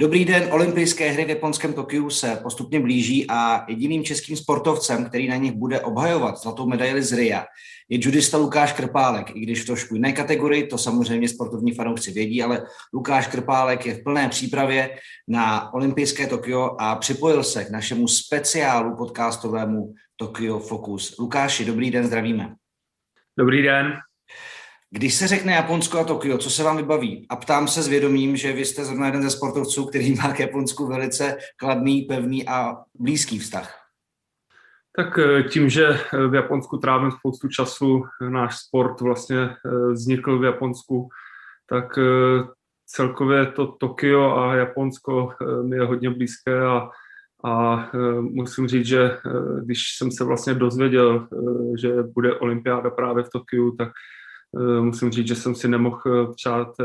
Dobrý den, olympijské hry v japonském Tokiu se postupně blíží a jediným českým sportovcem, který na nich bude obhajovat zlatou medaili z RIA, je judista Lukáš Krpálek, i když v trošku jiné kategorii, to samozřejmě sportovní fanoušci vědí, ale Lukáš Krpálek je v plné přípravě na olympijské Tokio a připojil se k našemu speciálu podcastovému Tokio Focus. Lukáši, dobrý den, zdravíme. Dobrý den. Když se řekne Japonsko a Tokio, co se vám vybaví? A ptám se s vědomím, že vy jste zrovna jeden ze sportovců, který má k Japonsku velice kladný, pevný a blízký vztah. Tak eh, tím, že eh, v Japonsku trávím spoustu času, náš sport vlastně eh, vznikl v Japonsku, tak celkově to Tokio a Japonsko mi je hodně blízké a, a musím říct, že když jsem se vlastně dozvěděl, že bude olympiáda právě v Tokiu, tak Eh, musím říct, že jsem si nemohl eh, přát eh,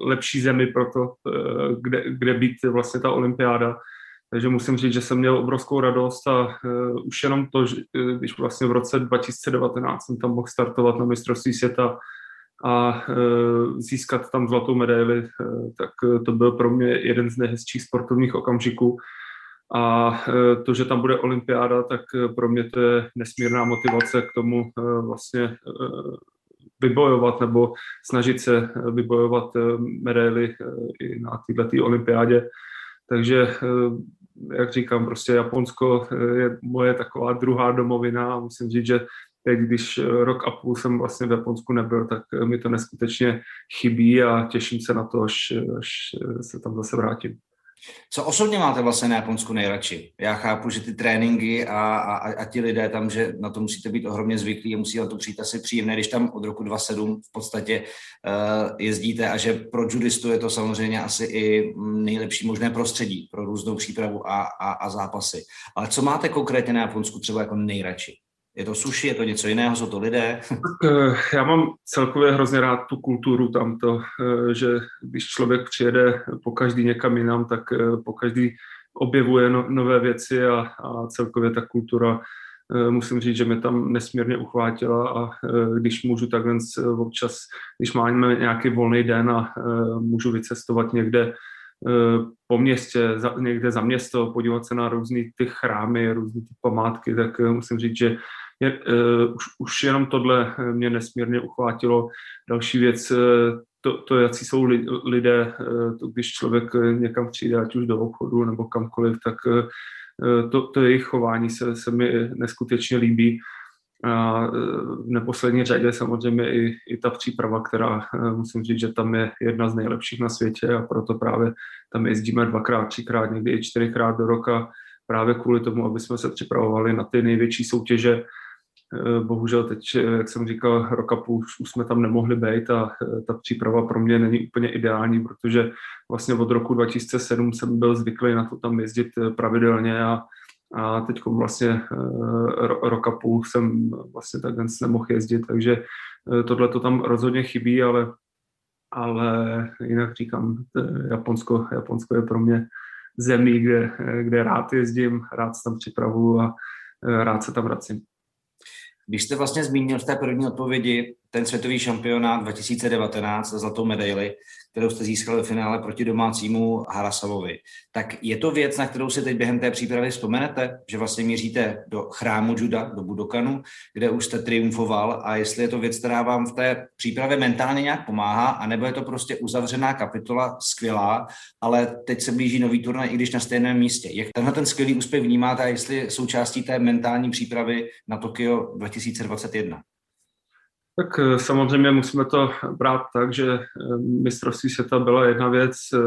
lepší zemi pro to, kde, kde být vlastně ta olympiáda. Takže musím říct, že jsem měl obrovskou radost a už jenom to, že, když vlastně v roce 2019 jsem tam mohl startovat na mistrovství světa a získat tam zlatou medaili, tak to byl pro mě jeden z nejhezčích sportovních okamžiků. A to, že tam bude olympiáda, tak pro mě to je nesmírná motivace k tomu vlastně vybojovat nebo snažit se vybojovat eh, medaily eh, i na této olympiádě. Takže, eh, jak říkám, prostě Japonsko je moje taková druhá domovina a musím říct, že teď, když rok a půl jsem vlastně v Japonsku nebyl, tak mi to neskutečně chybí a těším se na to, až, až se tam zase vrátím. Co osobně máte vlastně na Japonsku nejradši? Já chápu, že ty tréninky a, a, a ti lidé tam, že na to musíte být ohromně zvyklí a musí na to přijít asi příjemné, když tam od roku 2007 v podstatě uh, jezdíte a že pro judistu je to samozřejmě asi i nejlepší možné prostředí pro různou přípravu a, a, a zápasy. Ale co máte konkrétně na Japonsku třeba jako nejradši? Je to sushi, je to něco jiného, jsou to lidé? Eh, já mám celkově hrozně rád tu kulturu tamto, eh, že když člověk přijede po každý někam jinam, tak eh, po každý objevuje no, nové věci a, a celkově ta kultura musím říct, že mě tam nesmírně uchvátila a když můžu takhle občas, když máme nějaký volný den a můžu vycestovat někde po městě, někde za město, podívat se na různé ty chrámy, různé ty památky, tak musím říct, že je, uh, už, už jenom tohle mě nesmírně uchvátilo. Další věc, to, to jaký jsou lidé, to, když člověk někam přijde, ať už do obchodu nebo kamkoliv, tak to, to jejich chování se, se mi neskutečně líbí. A v neposlední řadě samozřejmě i, i ta příprava, která musím říct, že tam je jedna z nejlepších na světě a proto právě tam jezdíme dvakrát, třikrát, někdy i čtyřikrát do roka právě kvůli tomu, aby jsme se připravovali na ty největší soutěže, Eh, bohužel teď, jak jsem říkal, roka půl už, jsme tam nemohli být a ta příprava pro mě není úplně ideální, protože vlastně od roku 2007 jsem byl zvyklý na to tam jezdit pravidelně a, a teď vlastně roka půl jsem vlastně takhle nemohl jezdit, takže tohle to tam rozhodně chybí, ale, ale jinak říkám, Japonsko, Japonsko je pro mě zemí, kde, kde rád jezdím, rád se tam připravuju a rád se tam vracím. Když jste vlastně zmínil v té první odpovědi ten světový šampionát 2019 za zlatou medaili, kterou jste získali ve finále proti domácímu Harasavovi. Tak je to věc, na kterou si teď během té přípravy vzpomenete, že vlastně míříte do chrámu Juda, do Budokanu, kde už jste triumfoval a jestli je to věc, která vám v té přípravě mentálně nějak pomáhá, anebo je to prostě uzavřená kapitola, skvělá, ale teď se blíží nový turnaj, i když na stejném místě. Jak tenhle ten skvělý úspěch vnímáte a jestli součástí té mentální přípravy na Tokio 2021? Tak eh, samozřejmě musíme to brát tak, že eh, mistrovství světa byla jedna věc, eh,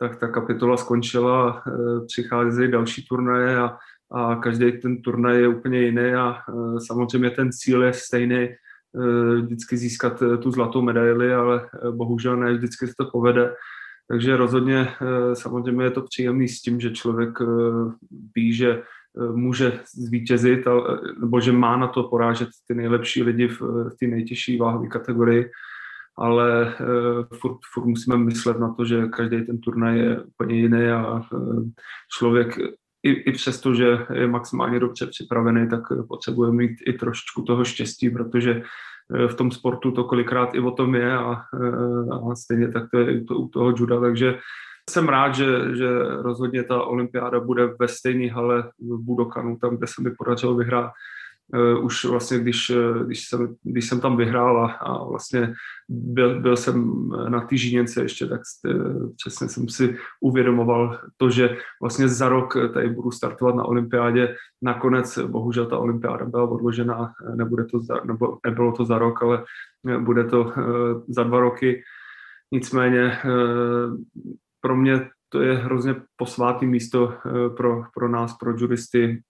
tak ta kapitola skončila, přichází další turnaje a, a každý ten turnaj je úplně jiný a samozřejmě ten cíl je stejný, vždycky získat tu zlatou medaili, ale bohužel ne vždycky se to povede. Takže rozhodně samozřejmě je to příjemný s tím, že člověk ví, že může zvítězit, nebo že má na to porážet ty nejlepší lidi v, té nejtěžší váhové kategorii, ale uh, furt, furt musíme myslet na to, že každý ten turnaj je úplně jiný a uh, člověk i, i přesto, že je maximálně dobře připravený, tak potřebuje mít i trošičku toho štěstí, protože v tom sportu to kolikrát i o tom je a, a stejně tak to je u toho juda, takže jsem rád, že, že rozhodně ta olympiáda bude ve stejné hale v Budokanu, tam, kde se mi podařilo vyhrát uh, už vlastně, když, uh, když, jsem, když jsem tam vyhrál a, a vlastně byl, byl jsem na té žíněnce ještě, tak uh, přesně jsem si uvědomoval to, že vlastně za rok tady budu startovat na olympiádě. Nakonec bohužel ta olympiáda byla odložena, nebude to za, nebo nebylo to za rok, ale bude to za dva roky. Nicméně pro mě to je hrozně posvátný místo pro, pro nás, pro juristy,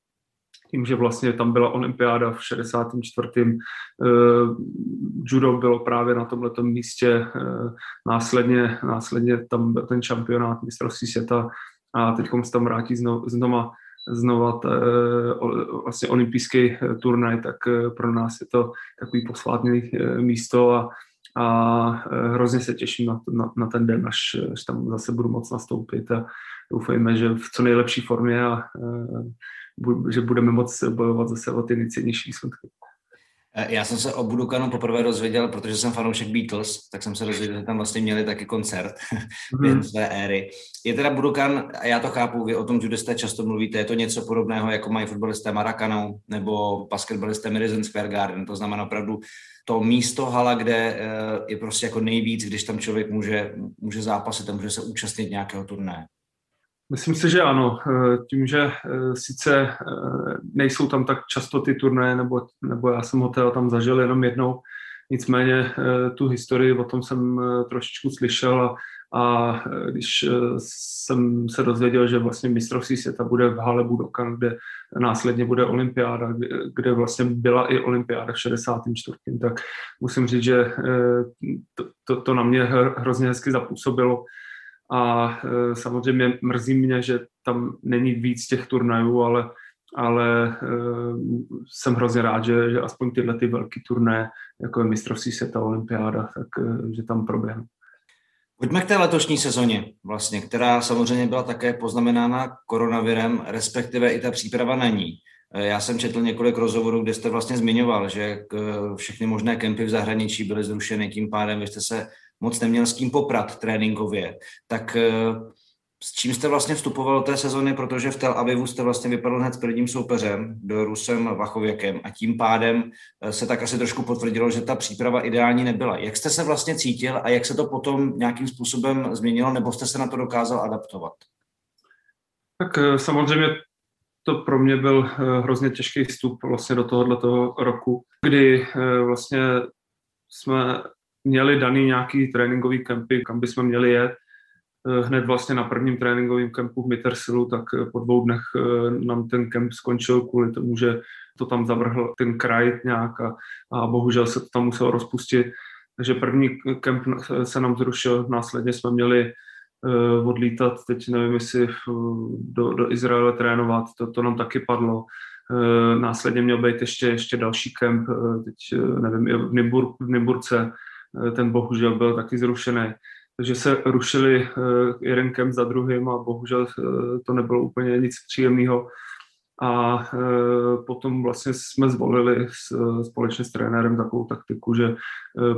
tím, že vlastně tam byla olympiáda v 64. Uh, judo bylo právě na tomto místě, uh, následně, následně tam byl ten šampionát mistrovství světa a teď se tam vrátí znova, znova uh, vlastně olympijský turnaj, tak pro nás je to takový posvátný místo a, a hrozně se těším na, na, na ten den, až, až tam zase budu moc nastoupit a doufejme, že v co nejlepší formě a že budeme moc bojovat zase o ty nejcennější výsledky. Eh, já jsem se o Budukanu poprvé dozvěděl, protože jsem fanoušek Beatles, tak jsem se dozvěděl, že tam vlastně měli taky koncert mm-hmm. během své éry. Je teda Budukan, a já to chápu, vy o tom judisté často mluvíte, je to něco podobného, jako mají fotbalisté Marakanou nebo basketbalisté Madison Square Garden, to znamená opravdu to místo hala, kde eh, je prostě jako nejvíc, když tam člověk může, může zápasit a může se účastnit nějakého turné. Myslím si, že ano. Eh, tím, že eh, sice eh, nejsou tam tak často ty turné, nebo, nebo já jsem ho teda tam zažil jenom jednou, nicméně tu historii o tom jsem trošičku slyšel a, a když jsem se dozvěděl, že vlastně mistrovství světa bude v hale Budokan, kde následně bude olympiáda, kde, vlastně byla i olympiáda v 64. tak musím říct, že to, to na mě hrozně hezky zapůsobilo a e, samozřejmě mrzí mě, že tam není víc těch turnajů, ale, ale e, jsem hrozně rád, že, že aspoň tyhle ty velké turné, jako je mistrovství světa, olympiáda, tak e, že tam proběhnou. Pojďme k té letošní sezóně, vlastně, která samozřejmě byla také poznamenána koronavirem, respektive i ta příprava na ní. Já jsem četl několik rozhovorů, kde jste vlastně zmiňoval, že všechny možné kempy v zahraničí byly zrušeny, tím pádem vy jste se moc neměl s kým poprat tréninkově, tak eh, s čím jste vlastně vstupoval do té sezony, protože v Tel Avivu jste vlastně vypadl hned s prvním soupeřem, do Rusem Vachověkem a tím pádem eh, se tak asi trošku potvrdilo, že ta příprava ideální nebyla. Jak jste se vlastně cítil a jak se to potom nějakým způsobem změnilo, nebo jste se na to dokázal adaptovat? Tak eh, samozřejmě to pro mě byl hrozně těžký vstup vlastně do tohoto roku, kdy vlastně jsme měli daný nějaký tréninkový kempy, kam bychom měli jet. Eh, hned vlastně na prvním tréninkovém kempu v Mittersilu, tak eh, po dvou dnech eh, nám ten kemp skončil kvůli tomu, že to tam zavrhl ten kraj nějak a, a bohužel se to tam muselo rozpustit. Takže první kemp se nám zrušil, následně jsme měli odlítat, teď nevím, jestli do, do Izraele trénovat, to, to nám taky padlo. Následně měl být ještě, ještě další kemp, teď nevím, v, Nibur, v Niburce, ten bohužel byl taky zrušený. Takže se rušili eh, jeden kemp za druhým a bohužel eh, to nebylo úplně nic příjemného. A potom vlastně jsme zvolili společně s trenérem takovou taktiku, že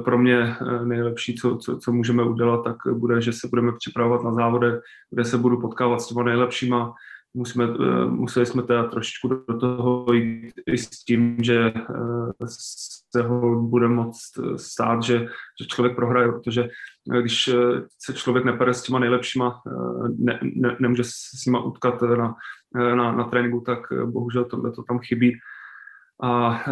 pro mě nejlepší, co, co, co můžeme udělat, tak bude, že se budeme připravovat na závody, kde se budu potkávat s těma nejlepšíma, musíme, eh, museli jsme teda trošičku do toho jít i s tím, že eh, se ho bude moct stát, že, že člověk prohraje, protože eh, když se člověk nepere s těma nejlepšíma, ne, ne, nemůže s nima utkat na, na, na tréninku, tak bohužel tohle to tam chybí. A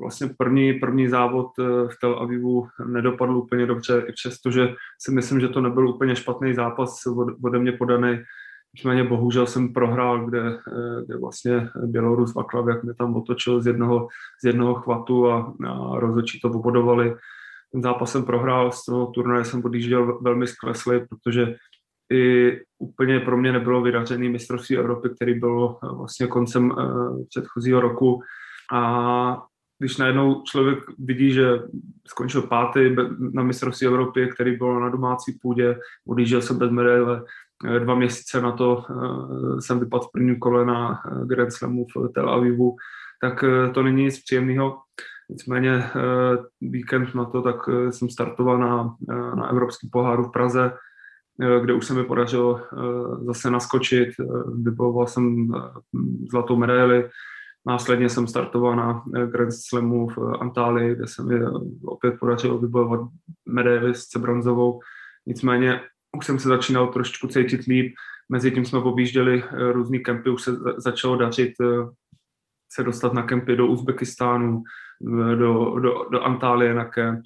vlastně první, první závod v Tel Avivu nedopadl úplně dobře, i přesto, že si myslím, že to nebyl úplně špatný zápas ode mě podaný Nicméně bohužel jsem prohrál, kde, eh, kde vlastně Bělorus jak mě tam otočil z jednoho, z jednoho chvatu a, a rozhodčí to obodovali. Ten zápas jsem prohrál, z toho turnaje jsem odjížděl velmi skleslý, protože i úplně pro mě nebylo vydařený mistrovství Evropy, který bylo eh, vlastně koncem uh, předchozího roku. A když najednou člověk vidí, že skončil pátý na mistrovství Evropy, který bylo na domácí půdě, odjížděl jsem bez medaile, Eh, dva měsíce na to eh, jsem vypadl v prvním kole na eh, Grand Slamu v Tel Avivu, tak to není nic příjemného. Nicméně víkend na to, tak jsem startoval na, na Evropský poháru v Praze, kde už se mi podařilo zase naskočit. Vybojoval jsem zlatou medaili, Následně jsem startoval na Grand Slamu v Antálii, kde se mi opět podařilo vybojovat medaili s bronzovou. Nicméně už jsem se začínal trošičku cítit líp. Mezi tím jsme objížděli různý kempy, už se začalo dařit se dostat na kempy do Uzbekistánu, do, do, do Antálie na kemp.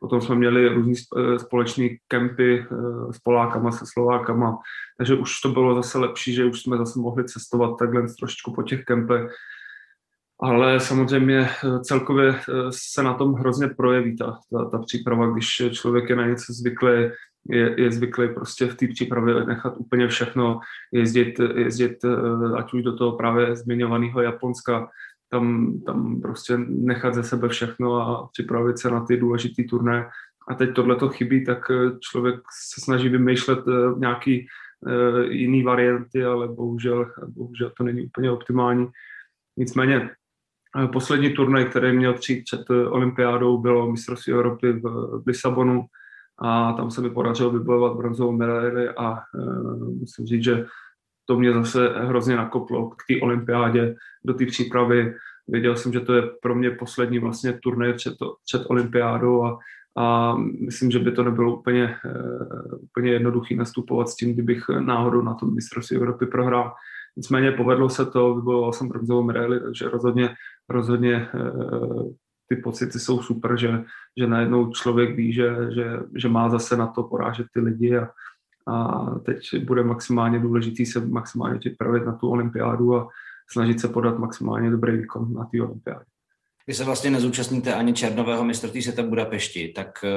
Potom jsme měli různý společný kempy s Polákama, se Slovákama, takže už to bylo zase lepší, že už jsme zase mohli cestovat takhle trošičku po těch kempech. Ale samozřejmě celkově se na tom hrozně projeví ta, ta, ta příprava, když člověk je na něco zvyklý, je, je zvyklý prostě v té přípravě nechat úplně všechno, jezdit, jezdit eh, ať už do toho právě zmiňovaného Japonska, tam, tam prostě nechat ze sebe všechno a připravit se na ty důležité turné. A teď tohle to chybí, tak eh, člověk se snaží vymýšlet eh, nějaký jiný varianty, ale bohužel, bohužel to není úplně optimální. Nicméně poslední turnaj, který měl přijít před olympiádou, bylo mistrovství Evropy v Lisabonu, a tam se mi podařilo vybojovat bronzovou medaili a uh, musím říct, že to mě zase hrozně nakoplo k té olympiádě, do té přípravy. Věděl jsem, že to je pro mě poslední vlastně turné před, před olympiádou a, a myslím, že by to nebylo úplně, úplně jednoduché nastupovat s tím, kdybych náhodou na tom mistrovství Evropy prohrál. Nicméně povedlo se to, vybojoval jsem bronzovou medaili, takže rozhodně, rozhodně uh, ty pocity jsou super, že, že najednou člověk ví, že, že, že má zase na to porážet ty lidi a, a teď bude maximálně důležitý se maximálně připravit na tu olympiádu a snažit se podat maximálně dobrý výkon na té olympiádě. Vy se vlastně nezúčastníte ani černového mistrovství světa v Budapešti, tak eh,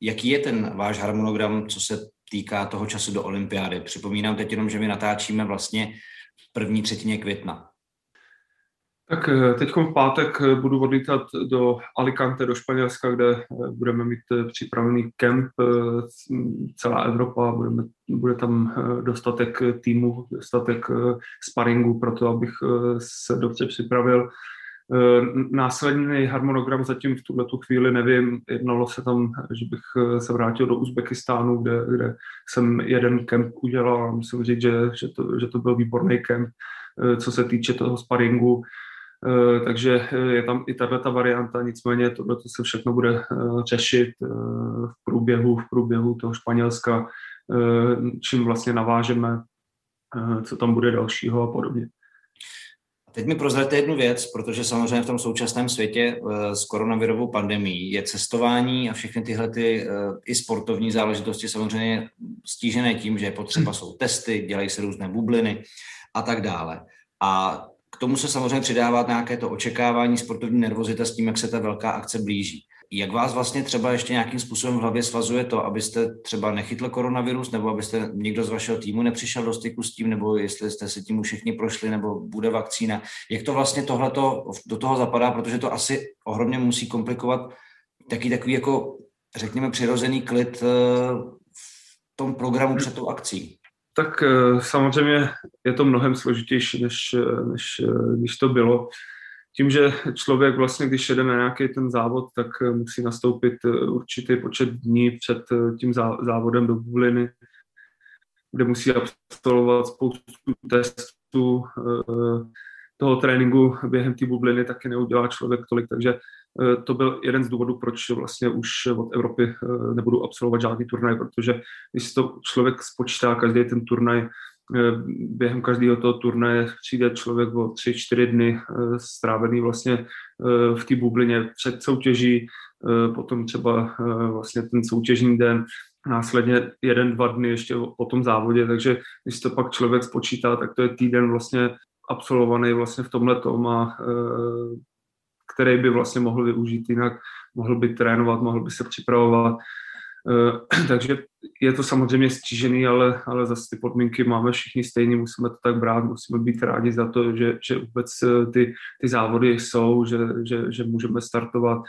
jaký je ten váš harmonogram, co se týká toho času do olympiády? Připomínám teď jenom, že my natáčíme vlastně první třetině května. Tak eh, teď v pátek eh, budu odlítat do Alicante, do Španělska, kde eh, budeme mít připravený kemp, celá Evropa, budeme, bude tam dostatek týmu, dostatek sparingu pro to, abych se dobře připravil. Následný harmonogram zatím v tuhle chvíli nevím. Jednalo se tam, že bych se vrátil do Uzbekistánu, kde, kde jsem jeden kemp udělal musím říct, že, že, to, že to byl výborný kemp, co se týče toho sparingu takže eh, je tam i tato varianta, nicméně tohle se všechno bude eh, řešit v průběhu, v průběhu toho Španělska, čím vlastně navážeme, co tam bude dalšího a podobně. Teď mi prozraďte jednu věc, protože samozřejmě v tom současném světě s koronavirovou pandemí je cestování a všechny tyhle ty, i sportovní záležitosti samozřejmě stížené tím, že potřeba jsou testy, dělají se různé bubliny a tak dále. A k tomu se samozřejmě přidává nějaké to očekávání, sportovní nervozita s tím, jak se ta velká akce blíží. Jak vás vlastně třeba ještě nějakým způsobem v hlavě svazuje to, abyste třeba nechytl koronavirus, nebo abyste někdo z vašeho týmu nepřišel do styku s tím, nebo jestli jste si tím všichni prošli, nebo bude vakcína. Jak to vlastně tohleto do toho zapadá, protože to asi ohromně musí komplikovat taky takový jako, řekněme, přirozený klid eh, v tom programu před tou akcí. Tak eh, samozřejmě je to mnohem složitější, než, eh, než eh, když to bylo. Tím, že člověk vlastně, když jede na nějaký ten závod, tak musí nastoupit určitý počet dní před tím závodem do bubliny, kde musí absolvovat spoustu testů. Toho tréninku během té bubliny taky neudělá člověk tolik, takže to byl jeden z důvodů, proč vlastně už od Evropy eh, nebudu absolvovat žádný turnaj, protože když to člověk spočítá každý ten turnaj, eh, během každého toho turnaje přijde člověk o tři, čtyři dny strávený vlastně v té bublině před soutěží, potom třeba vlastně ten soutěžní den, následně jeden, dva dny ještě po tom závodě, takže když to pak člověk spočítá, tak to je týden vlastně absolvovaný vlastně v tomhle tom a který by vlastně mohl využít jinak, mohl by trénovat, mohl by se připravovat. Eh, takže je to samozřejmě stížený, ale, ale zase ty podmínky máme všichni stejný, musíme to tak brát, musíme být rádi za to, že, že vůbec eh, ty, ty závody jsou, že, že, že můžeme startovat,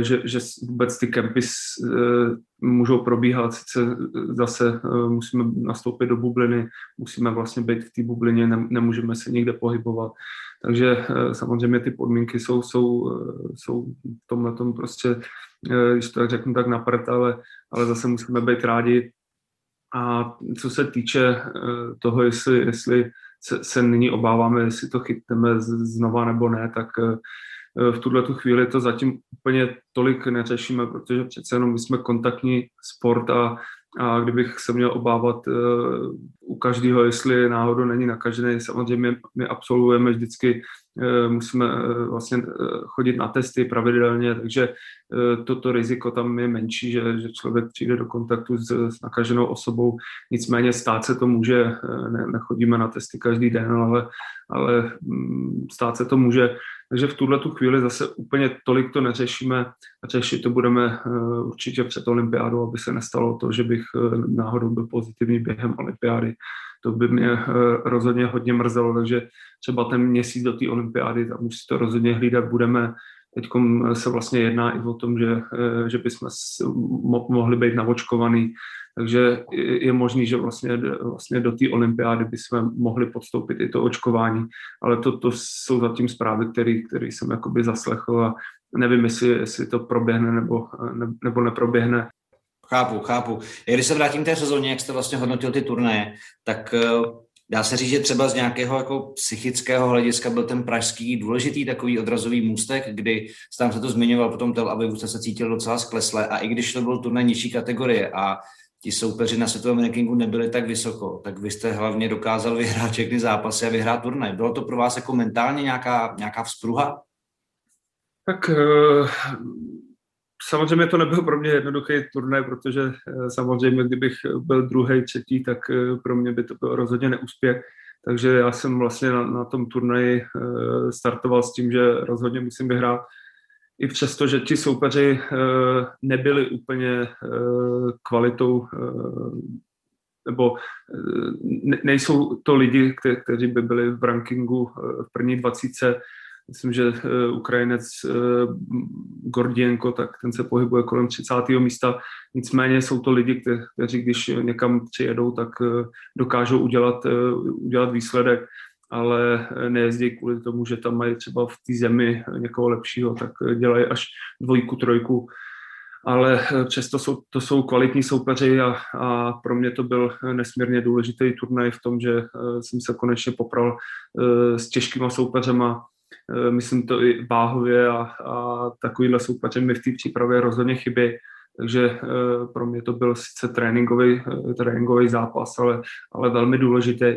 že, že vůbec ty kempy můžou probíhat, sice zase musíme nastoupit do bubliny, musíme vlastně být v té bublině, nemůžeme se nikde pohybovat, takže eh, samozřejmě ty podmínky jsou, jsou, eh, jsou v tomhle tom prostě, eh, když to tak řeknu, tak naprt, ale, ale zase musíme být rádi. A co se týče toho, jestli, jestli se, se nyní obáváme, jestli to chytneme znova nebo ne, tak v tuhle tu chvíli to zatím úplně tolik neřešíme, protože přece jenom my jsme kontaktní sport a a kdybych se měl obávat uh, u každého, jestli náhodou není nakažený, samozřejmě my absolvujeme vždycky, uh, musíme uh, vlastně chodit na testy pravidelně, takže toto riziko tam je menší, že, že člověk přijde do kontaktu s, s nakaženou osobou, nicméně stát se to může, ne, nechodíme na testy každý den, ale, ale um, stát se to může takže v tuhle tu chvíli zase úplně tolik to neřešíme. Řešit to budeme eh, určitě před olympiádou, aby se nestalo to, že bych eh, náhodou byl pozitivní během olympiády. To by mě eh, rozhodně hodně mrzelo, takže třeba ten měsíc do té olympiády, tam už si to rozhodně hlídat budeme. Teď se vlastně jedná i o tom, že, že bychom mohli být navočkovaný takže je možný, že vlastně, vlastně do té olympiády bychom mohli podstoupit i to očkování, ale to, to jsou zatím zprávy, které jsem jakoby zaslechl a nevím, jestli, jestli to proběhne nebo, ne, nebo neproběhne. Chápu, chápu. Když se vrátím k té sezóně, jak jste vlastně hodnotil ty turnaje, tak eh, dá se říct, že třeba z nějakého jako psychického hlediska byl ten pražský důležitý takový odrazový můstek, kdy tam se to zmiňoval, potom Tel Avivu se cítil docela sklesle a i když to byl turnaj nižší kategorie a ti soupeři na světovém rankingu nebyli tak vysoko, tak vy jste hlavně dokázal vyhrát všechny zápasy a vyhrát turnaj. Bylo to pro vás jako mentálně nějaká, nějaká vzpruha? Tak eh, samozřejmě to nebyl pro mě jednoduchý turnaj, protože eh, samozřejmě, kdybych byl druhý, třetí, tak eh, pro mě by to byl rozhodně neúspěch. Takže já jsem vlastně na, na tom turnaji startoval s tím, že rozhodně musím vyhrát i přesto, že ti soupeři eh, nebyli úplně eh, kvalitou eh, nebo nejsou to lidi, kteří by byli v rankingu v první dvacíce. Myslím, že Ukrajinec Gordienko, tak ten se pohybuje kolem 30. místa. Nicméně jsou to lidi, kteří když někam přijedou, tak dokážou udělat, udělat výsledek ale nejezdí kvůli tomu, že tam mají třeba v té zemi někoho lepšího, tak dělají až dvojku, trojku. Ale přesto jsou, to jsou kvalitní soupeři a, a pro mě to byl nesmírně důležitý turnaj v tom, že eh, jsem se konečně popral eh, s těžkýma soupeřema. Eh, myslím to i váhově a, a takovýhle soupeře mi v té přípravě rozhodně chybí. Takže pro mě to byl sice tréninkový, tréninkový zápas, ale, ale velmi důležitý.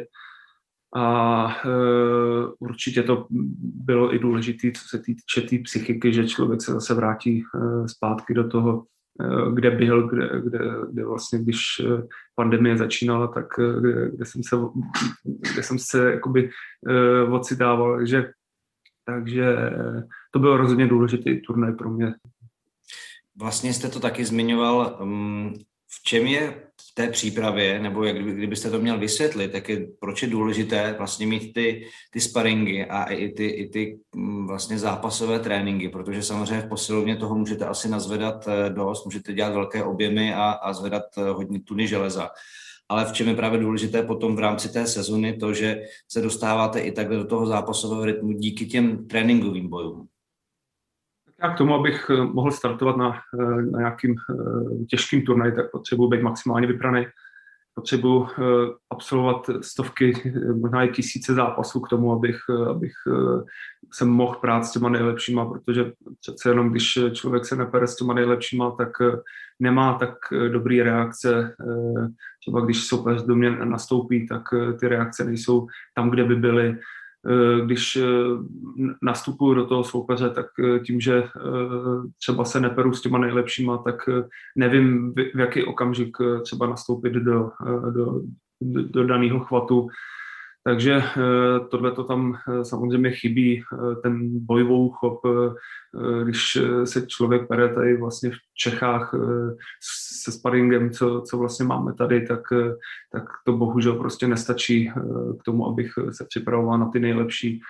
A uh, určitě to bylo i důležité, co se týče té tý psychiky, že člověk se zase vrátí uh, zpátky do toho, uh, kde byl, kde, kde, kde vlastně, když pandemie začínala, tak kde, kde jsem se, kde jsem se jakoby uh, ocitával. Takže, takže to bylo rozhodně důležitý turnaj pro mě. Vlastně jste to taky zmiňoval. Um, v čem je v té přípravě, nebo jak kdybyste to měl vysvětlit, tak je, proč je důležité vlastně mít ty, ty sparingy a i ty, i ty mm, vlastně zápasové tréninky, protože samozřejmě v posilovně toho můžete asi nazvedat eh, dost, můžete dělat velké objemy a, a zvedat eh, hodně tuny železa. Ale v čem je právě důležité potom v rámci té sezony to, že se dostáváte i takhle do toho zápasového rytmu díky těm tréninkovým bojům. Já k tomu, abych eh, mohl startovat na, eh, na nějakým eh, těžkým turnaji, tak potřebuji být maximálně vypraný. Potřebuji absolvovat stovky, možná i tisíce zápasů k tomu, abych, abych se mohl prát s těma nejlepšíma, protože přece jenom, když člověk se nepere s těma nejlepšíma, tak nemá tak dobrý reakce. Třeba když soupeř do mě nastoupí, tak ty reakce nejsou tam, kde by byly Eh, když eh, nastupuju do toho soupeře, tak eh, tím, že třeba se neperu s těma nejlepšíma, tak nevím, v jaký okamžik třeba nastoupit do, do, do daného chvatu. Takže eh, tohle to tam eh, samozřejmě chybí, eh, ten bojovou chop, když se člověk pere tady vlastně v Čechách se sparingem, co, co vlastně máme tady, tak, tak to bohužel prostě nestačí k tomu, abych se připravoval na ty nejlepší.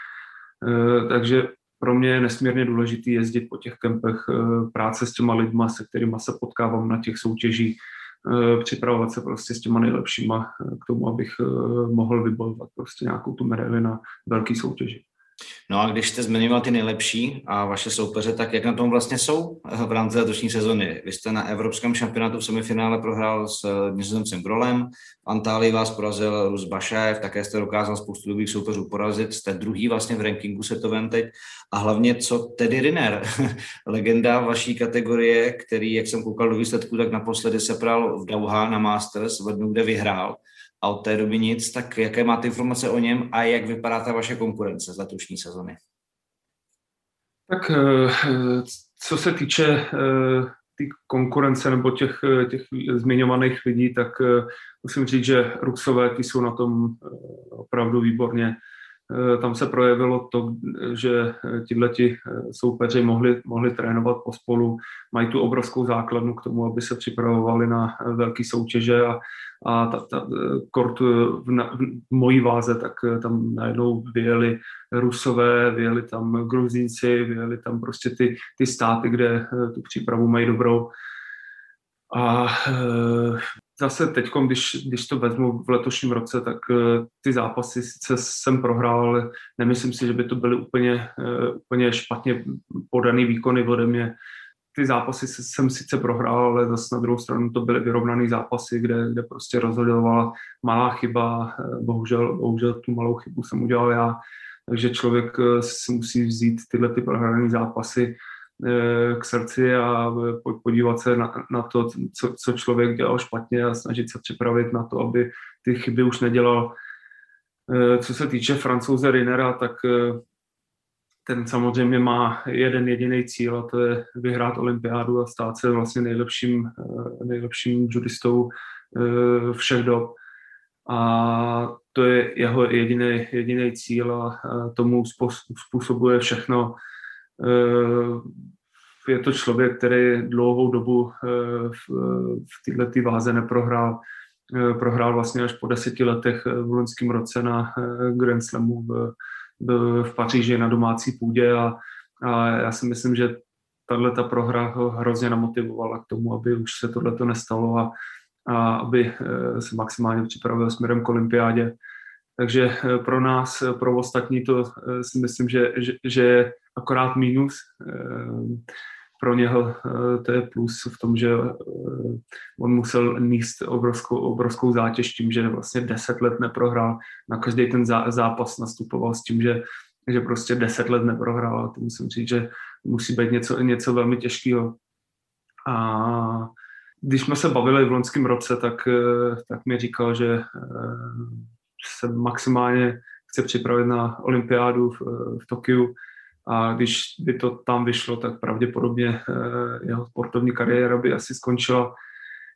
Takže pro mě je nesmírně důležité jezdit po těch kempech, práce s těma lidma, se kterými se potkávám na těch soutěžích, připravovat se prostě s těma nejlepšíma eh, k tomu, abych eh, mohl vybojovat prostě nějakou tu medaili na velký soutěži. No a když jste zmiňoval ty nejlepší a vaše soupeře, tak jak na tom vlastně jsou v rámci letošní sezony? Vy jste na Evropském šampionátu v semifinále prohrál s eh, nizozemcem Grolem, v Antálii vás porazil Rus Bašajev, také jste dokázal spoustu dobrých soupeřů porazit, jste druhý vlastně v rankingu světovém teď. A hlavně co Teddy Riner, legenda vaší kategorie, který, jak jsem koukal do výsledku, tak naposledy se pral v Dauha na Masters v dnu, kde vyhrál a od té doby nic, tak jaké máte informace o něm a jak vypadá ta vaše konkurence z letošní sezony? Tak eh, co se týče eh, ty konkurence nebo těch, těch zmiňovaných lidí, tak eh, musím říct, že Rusové ty jsou na tom opravdu výborně. Tam se projevilo to, že tihleti soupeři mohli, mohli trénovat pospolu, mají tu obrovskou základnu k tomu, aby se připravovali na velké soutěže a a ta, ta kort v, na, v mojí váze, tak eh, tam najednou vyjeli Rusové, vyjeli tam Gruzínci, vyjeli tam prostě ty, ty státy, kde eh, tu přípravu mají dobrou. A zase teď, když, když to vezmu v letošním roce, tak e, ty zápasy sice jsem prohrál, ale nemyslím si, že by to byly úplně, e, úplně špatně podaný výkony ode mě. Ty zápasy jsem sice prohrál, ale zase na druhou stranu to byly vyrovnané zápasy, kde, kde prostě rozhodovala malá chyba. Bohužel, bohužel tu malou chybu jsem udělal já, takže člověk eh, si musí vzít tyhle ty prohrané zápasy. eh, k srdci a podívat se na, na to, co, co člověk dělal špatně a snažit se připravit na to, aby ty chyby už nedělal. Eh, co se týče francouze Rinera, tak ten samozřejmě má jeden jediný cíl a to je vyhrát olympiádu a stát se vlastně nejlepším, nejlepším judistou všech dob. A to je jeho jediný cíl a tomu způsobuje všechno. Eh, je to člověk, který dlouhou dobu v, v této váze neprohrál. Prohrál vlastně až po deseti letech v loňském roce na Grand Slamu v, v Paříži na domácí půdě a, a já si myslím, že tahle ta prohra ho hrozně namotivovala k tomu, aby už se tohle nestalo a, a aby eh, se maximálně připravil směrem k olympiádě. Takže eh, pro nás, pro ostatní to eh, si myslím, že, že, že akorát mínus pro něho eh, to je plus v tom, že eh, on musel míst obrovskou, obrovskou zátěž tím, že vlastně deset let neprohrál. Na každý ten zápas nastupoval s tím, že, že prostě deset let neprohrál. To musím říct, že musí být něco, něco velmi těžkého. A když jsme se bavili v loňském roce, tak, eh, tak mi říkal, že se maximálně chce připravit na olympiádu v, v Tokiu a když by to tam vyšlo, tak pravděpodobně eh, jeho sportovní kariéra by asi skončila.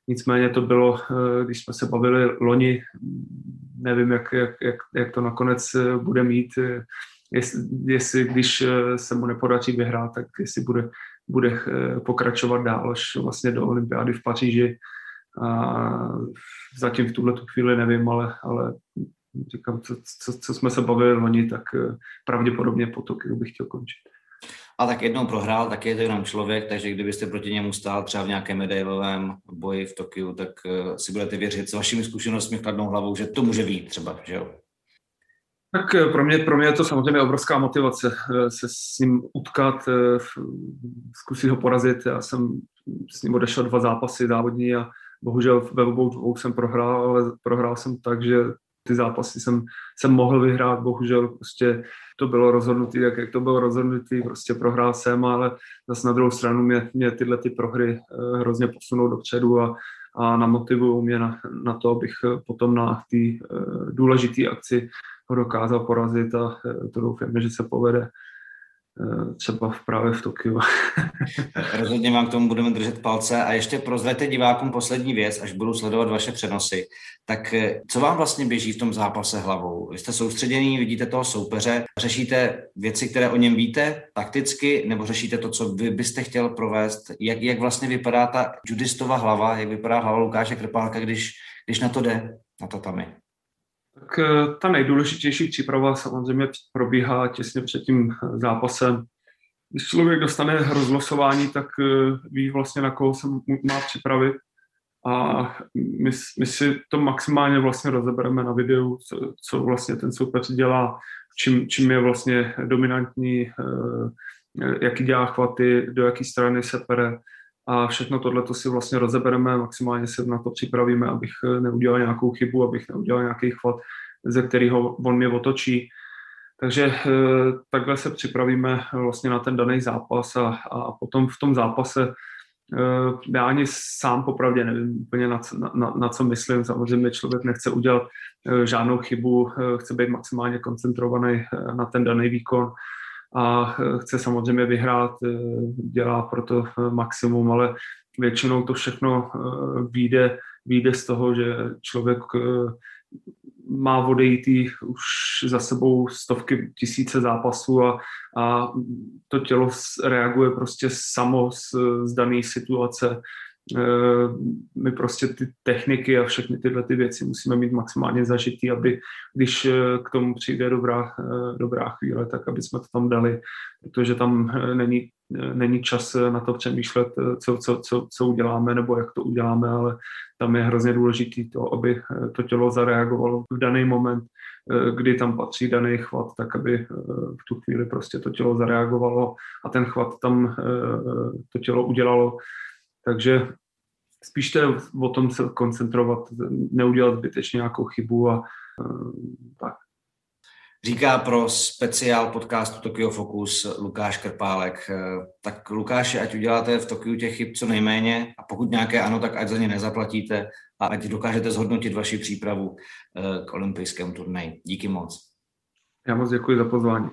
Nicméně to bylo, eh, když jsme se bavili loni, nevím, jak, jak, jak, jak to nakonec eh, bude mít, jestli, jestli když se mu nepodaří vyhrát, tak jestli bude, bude pokračovat dál až vlastně do olympiády v Paříži. A zatím v tuhle chvíli nevím, ale, ale říkám, co, co, co jsme se bavili loni, tak eh, pravděpodobně po Tokiu bych chtěl končit. A tak jednou prohrál, tak je to jenom člověk, takže kdybyste proti němu stál třeba v nějakém medailovém boji v Tokiu, tak uh, si budete věřit s vašimi zkušenostmi kladnou hlavou, že to může být třeba, že jo? Tak eh, pro mě, pro mě je to samozřejmě obrovská motivace se s ním utkat, zkusit ho porazit. Já jsem s ním odešel dva zápasy závodní a bohužel ve obou dvou jsem prohrál, ale prohrál jsem tak, že ty zápasy jsem, jsem mohl vyhrát, bohužel prostě to bylo rozhodnutý, jak, jak to bylo rozhodnutý, prostě prohrál jsem, ale zase na druhou stranu mě, mě tyhle ty prohry eh, hrozně posunou dopředu a, a namotivují mě na, na to, abych eh, potom na té eh, důležité akci ho dokázal porazit a to doufám, že se povede. Eh, třeba v právě v Tokiu. Rozhodně vám k tomu budeme držet palce a ještě prozvěte divákům poslední věc, až budu sledovat vaše přenosy. Tak eh, co vám vlastně běží v tom zápase hlavou? Vy jste soustředěný, vidíte toho soupeře, řešíte věci, které o něm víte takticky, nebo řešíte to, co vy byste chtěl provést? Jak, jak vlastně vypadá ta judistova hlava, jak vypadá hlava Lukáše Krpálka, když, když na to jde, na tatami? Tak eh, ta nejdůležitější příprava samozřejmě probíhá těsně před tím eh, zápasem. Když člověk dostane rozlosování, tak eh, ví vlastně, na koho se má připravit. a my, my si to maximálně vlastně rozebereme na videu, co, co vlastně ten soupeř dělá, čím, čím je vlastně dominantní, jaký dělá chvaty, do jaké strany se pere a všechno tohle to si vlastně rozebereme, maximálně se na to připravíme, abych neudělal nějakou chybu, abych neudělal nějaký chvat, ze kterého on mě otočí. Takže eh, takhle se připravíme vlastně na ten daný zápas a, a potom v tom zápase Eh, já ani sám popravdě nevím úplně na, na, na co myslím. Samozřejmě člověk nechce udělat eh, žádnou chybu, eh, chce být maximálně koncentrovaný na ten daný výkon a chce samozřejmě vyhrát, dělá pro to maximum, ale většinou to všechno vyjde, vyjde z toho, že člověk má odejít už za sebou stovky tisíce zápasů a, a to tělo reaguje prostě samo z, z dané situace. E, my prostě ty techniky a všechny tyhle ty věci musíme mít maximálně zažitý, aby když e, k tomu přijde dobrá, e, dobrá chvíle, tak aby jsme to tam dali, protože tam není není čas na to přemýšlet, co, co, co, co uděláme nebo jak to uděláme, ale tam je hrozně důležité to, aby to tělo zareagovalo v daný moment, kdy tam patří daný chvat, tak aby v tu chvíli prostě to tělo zareagovalo a ten chvat tam to tělo udělalo. Takže spíš to je o tom se koncentrovat, neudělat zbytečně nějakou chybu a tak říká pro speciál podcastu Tokyo Focus Lukáš Krpálek. Eh, tak Lukáši, ať uděláte v Tokiu těch chyb co nejméně a pokud nějaké ano, tak ať za ně nezaplatíte a ať dokážete zhodnotit vaši přípravu eh, k olympijskému turnaji. Díky moc. Já moc děkuji za pozvání.